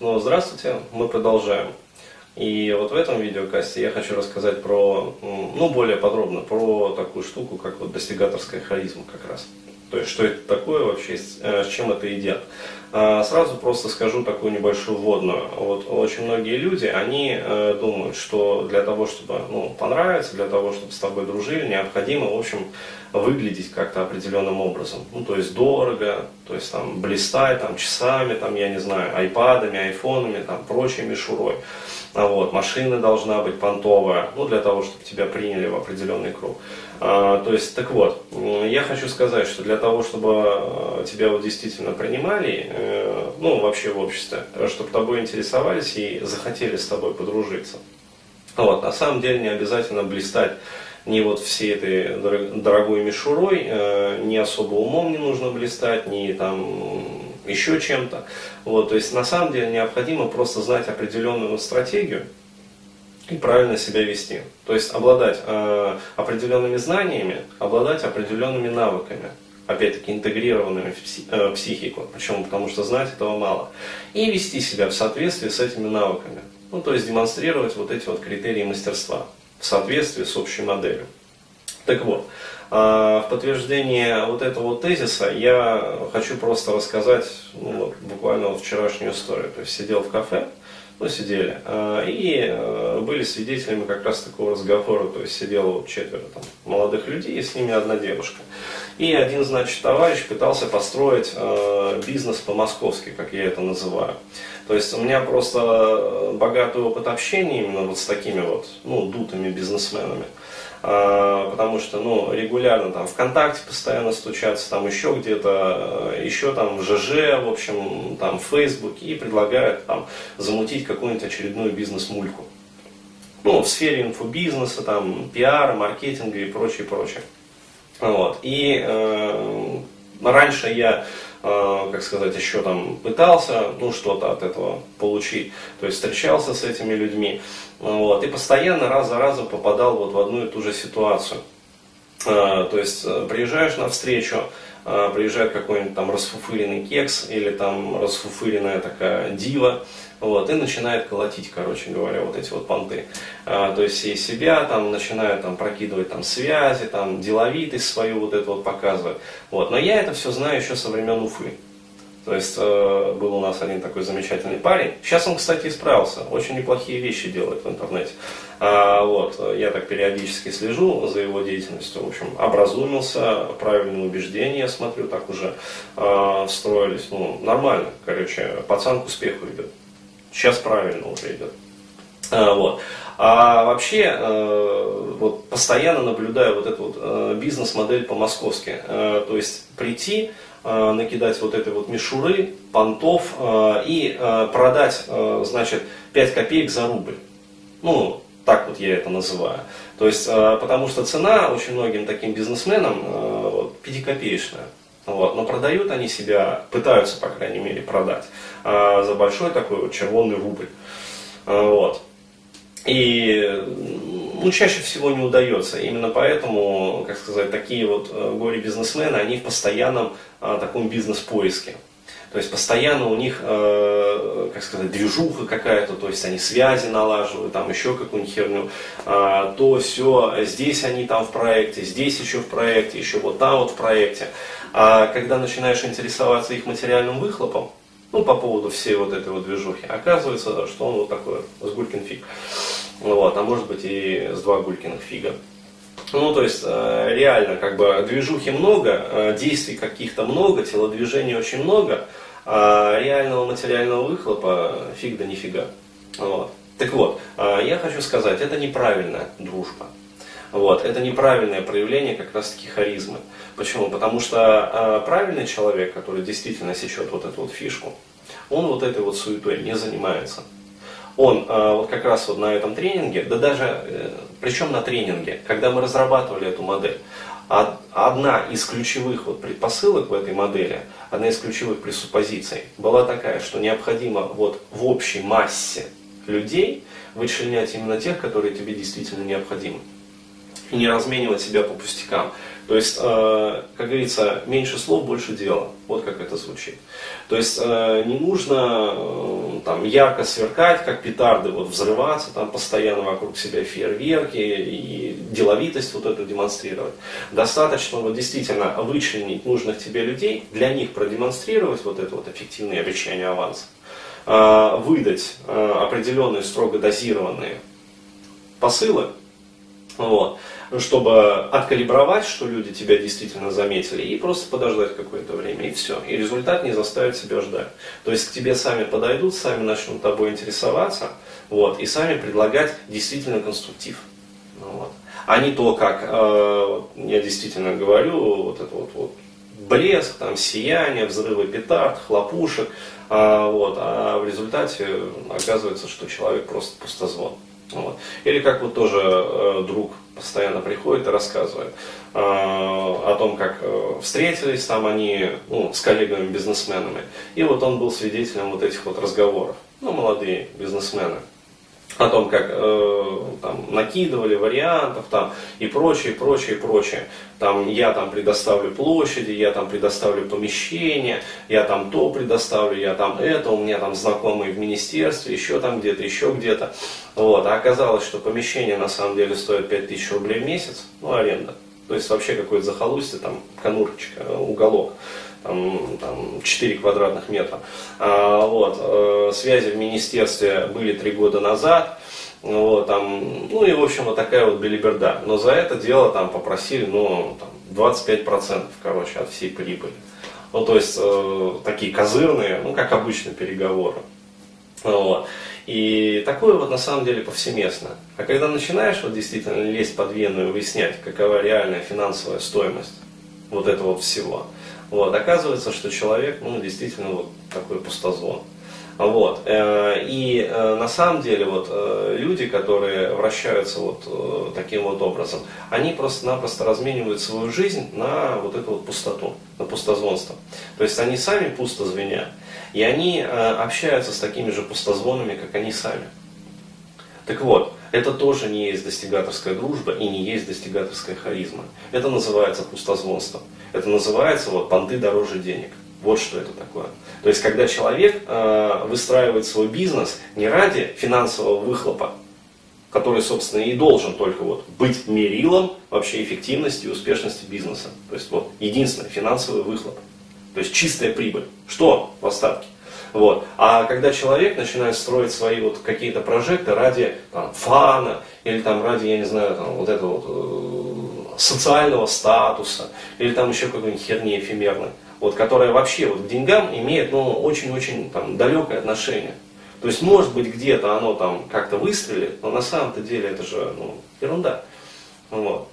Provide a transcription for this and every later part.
Ну, здравствуйте, мы продолжаем. И вот в этом видеокасте я хочу рассказать про, ну, более подробно, про такую штуку, как вот достигаторская харизма как раз. То есть, что это такое вообще, с э, чем это едят. А, сразу просто скажу такую небольшую вводную. Вот очень многие люди, они э, думают, что для того, чтобы ну, понравиться, для того, чтобы с тобой дружили, необходимо, в общем, выглядеть как-то определенным образом. Ну, то есть дорого, то есть там блистать там, часами, там, я не знаю, айпадами, айфонами, там, прочей мишурой. А вот, машина должна быть понтовая, ну, для того, чтобы тебя приняли в определенный круг. А, то есть, так вот, я хочу сказать, что для того, чтобы э, тебя вот действительно принимали, э, ну, вообще в обществе, чтобы тобой интересовались и захотели с тобой подружиться. Вот, на самом деле не обязательно блистать ни вот всей этой дорогой мишурой, э, ни особо умом не нужно блистать, ни там еще чем-то. Вот, то есть на самом деле необходимо просто знать определенную стратегию и правильно себя вести. То есть обладать э, определенными знаниями, обладать определенными навыками опять-таки интегрированными в пси, э, психику. Почему? Потому что знать этого мало. И вести себя в соответствии с этими навыками. Ну, то есть демонстрировать вот эти вот критерии мастерства в соответствии с общей моделью. Так вот, а, в подтверждение вот этого тезиса я хочу просто рассказать ну, вот, буквально вот вчерашнюю историю. То есть сидел в кафе, ну, сидели, а, и а, были свидетелями как раз такого разговора, то есть сидело четверо там, молодых людей, и с ними одна девушка. И один, значит, товарищ пытался построить бизнес по-московски, как я это называю. То есть у меня просто богатый опыт общения именно вот с такими вот, ну, дутыми бизнесменами. А, потому что, ну, регулярно там ВКонтакте постоянно стучатся, там еще где-то, э, еще там в ЖЖ, в общем, там в Фейсбуке и предлагают там замутить какую-нибудь очередную бизнес-мульку. Ну, в сфере инфобизнеса, там, пиара, маркетинга и прочее, прочее. Вот. И э, раньше я как сказать, еще там пытался, ну, что-то от этого получить. То есть встречался с этими людьми. Вот, и постоянно раз за разом попадал вот в одну и ту же ситуацию. А, то есть э, приезжаешь на встречу, приезжает какой-нибудь там расфуфыренный кекс или там расфуфыренная такая дива, вот, и начинает колотить, короче говоря, вот эти вот понты. А, то есть из себя там начинают там прокидывать там связи, там деловитость свою вот это вот показывать. Вот. Но я это все знаю еще со времен Уфы. То есть э, был у нас один такой замечательный парень. Сейчас он, кстати, исправился. Очень неплохие вещи делает в интернете. А, вот, я так периодически слежу за его деятельностью. В общем, образумился, правильные убеждения, смотрю, так уже э, встроились. Ну, нормально. Короче, пацан к успеху идет. Сейчас правильно уже идет. А, вот. А вообще, э, вот постоянно наблюдаю вот эту вот э, бизнес-модель по-московски. Э, то есть прийти, Э, накидать вот этой вот мишуры, понтов э, и э, продать, значит, 5 копеек за рубль. Ну, так вот я это называю. То есть, потому что цена очень многим таким бизнесменам вот, 5-копеечная. Вот, но продают они себя, пытаются, по крайней мере, продать за большой такой вот червонный рубль. Вот. И ну, чаще всего не удается. Именно поэтому, как сказать, такие вот э, горе-бизнесмены, они в постоянном а, таком бизнес-поиске. То есть постоянно у них, э, как сказать, движуха какая-то, то есть они связи налаживают, там еще какую-нибудь херню, э, то все, здесь они там в проекте, здесь еще в проекте, еще вот там вот в проекте. А когда начинаешь интересоваться их материальным выхлопом, ну, по поводу всей вот этой вот движухи, оказывается, что он вот такой, с фиг. Вот, а может быть и с два гулькиных фига. Ну, то есть, э, реально, как бы, движухи много, э, действий каких-то много, телодвижений очень много, а реального материального выхлопа фиг да нифига. Вот. Так вот, э, я хочу сказать, это неправильная дружба. Вот, это неправильное проявление как раз таки харизмы. Почему? Потому что правильный человек, который действительно сечет вот эту вот фишку, он вот этой вот суетой не занимается он э, вот как раз вот на этом тренинге, да даже, э, причем на тренинге, когда мы разрабатывали эту модель, одна из ключевых вот предпосылок в этой модели, одна из ключевых пресуппозиций была такая, что необходимо вот в общей массе людей вычленять именно тех, которые тебе действительно необходимы. Не разменивать себя по пустякам. То есть, э, как говорится, меньше слов, больше дела. Вот как это звучит. То есть, не нужно там ярко сверкать, как петарды, вот взрываться, там постоянно вокруг себя фейерверки и деловитость вот эту демонстрировать. Достаточно вот действительно вычленить нужных тебе людей, для них продемонстрировать вот это вот эффективное обещание аванса, а, выдать а, определенные строго дозированные посылы, вот, чтобы откалибровать, что люди тебя действительно заметили, и просто подождать какое-то время, и все. И результат не заставит себя ждать. То есть к тебе сами подойдут, сами начнут тобой интересоваться, вот, и сами предлагать действительно конструктив. Ну вот. А не то, как э, я действительно говорю, вот это вот, вот блеск, там, сияние, взрывы петард, хлопушек, а, вот, а в результате оказывается, что человек просто пустозвон. Вот. Или как вот тоже э, друг постоянно приходит и рассказывает э, о том, как э, встретились там они ну, с коллегами-бизнесменами. И вот он был свидетелем вот этих вот разговоров. Ну, молодые бизнесмены о том, как э, там, накидывали вариантов там, и прочее, прочее, прочее. Там, я там предоставлю площади, я там предоставлю помещение, я там то предоставлю, я там это, у меня там знакомые в министерстве, еще там где-то, еще где-то. Вот. А оказалось, что помещение на самом деле стоит 5000 рублей в месяц, ну, аренда. То есть вообще какое-то захолустье, там, конурочка, уголок там, там 4 квадратных метра. А, вот, э, связи в министерстве были три года назад. Вот, там, ну и в общем вот такая вот белиберда. Но за это дело там попросили ну, там, 25% короче, от всей прибыли. Ну то есть э, такие козырные, ну как обычно переговоры. Вот. И такое вот на самом деле повсеместно. А когда начинаешь вот действительно лезть под вену и выяснять, какова реальная финансовая стоимость вот этого всего, вот, оказывается, что человек, ну, действительно, вот такой пустозвон. Вот. Э, и э, на самом деле вот э, люди, которые вращаются вот таким вот образом, они просто-напросто разменивают свою жизнь на вот эту вот пустоту, на пустозвонство. То есть они сами пусто звенят, и они общаются с такими же пустозвонами, как они сами. Так вот, это тоже не есть достигаторская дружба и не есть достигаторская харизма. Это называется пустозвонство. Это называется вот понты дороже денег. Вот что это такое. То есть, когда человек э, выстраивает свой бизнес не ради финансового выхлопа, который, собственно, и должен только вот быть мерилом вообще эффективности и успешности бизнеса. То есть, вот, единственный финансовый выхлоп. То есть, чистая прибыль. Что в остатке? Вот. А когда человек начинает строить свои вот какие-то прожекты ради там, фана или там ради, я не знаю, там, вот этого вот, э, социального статуса или там еще какой-нибудь херни эфемерной, вот, которая вообще вот, к деньгам имеет ну, очень-очень там, далекое отношение. То есть, может быть, где-то оно там как-то выстрелит, но на самом-то деле это же ну, ерунда. Вот.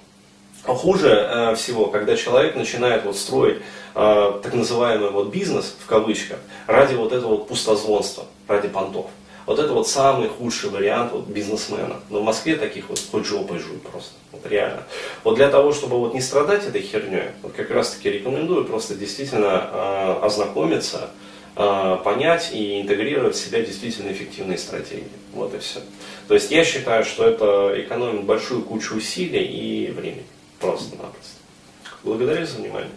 Хуже э, всего, когда человек начинает вот строить э, так называемый вот бизнес, в кавычках, ради вот этого вот пустозвонства, ради понтов. Вот это вот самый худший вариант вот, бизнесмена. Но в Москве таких вот хоть жопой жуй просто. Вот реально. Вот для того, чтобы вот не страдать этой херней, вот как раз таки рекомендую просто действительно э, ознакомиться, э, понять и интегрировать в себя действительно эффективные стратегии. Вот и все. То есть я считаю, что это экономит большую кучу усилий и времени. Просто-напросто. Благодарю за внимание.